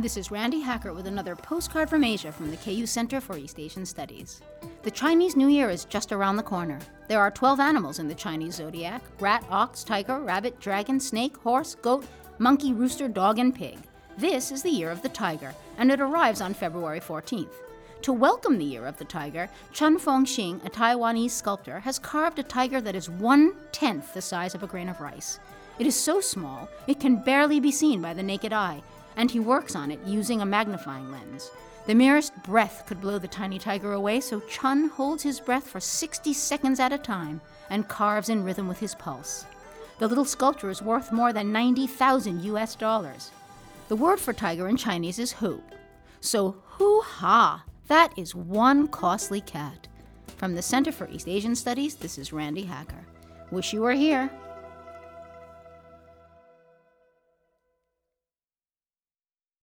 This is Randi Hacker with another postcard from Asia from the KU Center for East Asian Studies. The Chinese New Year is just around the corner. There are 12 animals in the Chinese zodiac rat, ox, tiger, rabbit, dragon, snake, horse, goat, monkey, rooster, dog, and pig. This is the year of the tiger, and it arrives on February 14th. To welcome the year of the tiger, Chen Fong Xin, a Taiwanese sculptor, has carved a tiger that is one tenth the size of a grain of rice. It is so small, it can barely be seen by the naked eye, and he works on it using a magnifying lens. The merest breath could blow the tiny tiger away, so Chen holds his breath for 60 seconds at a time and carves in rhythm with his pulse. The little sculpture is worth more than 90,000 US dollars. The word for tiger in Chinese is hu. So, hoo ha! That is one costly cat. From the Center for East Asian Studies, this is Randi Hacker. Wish you were here.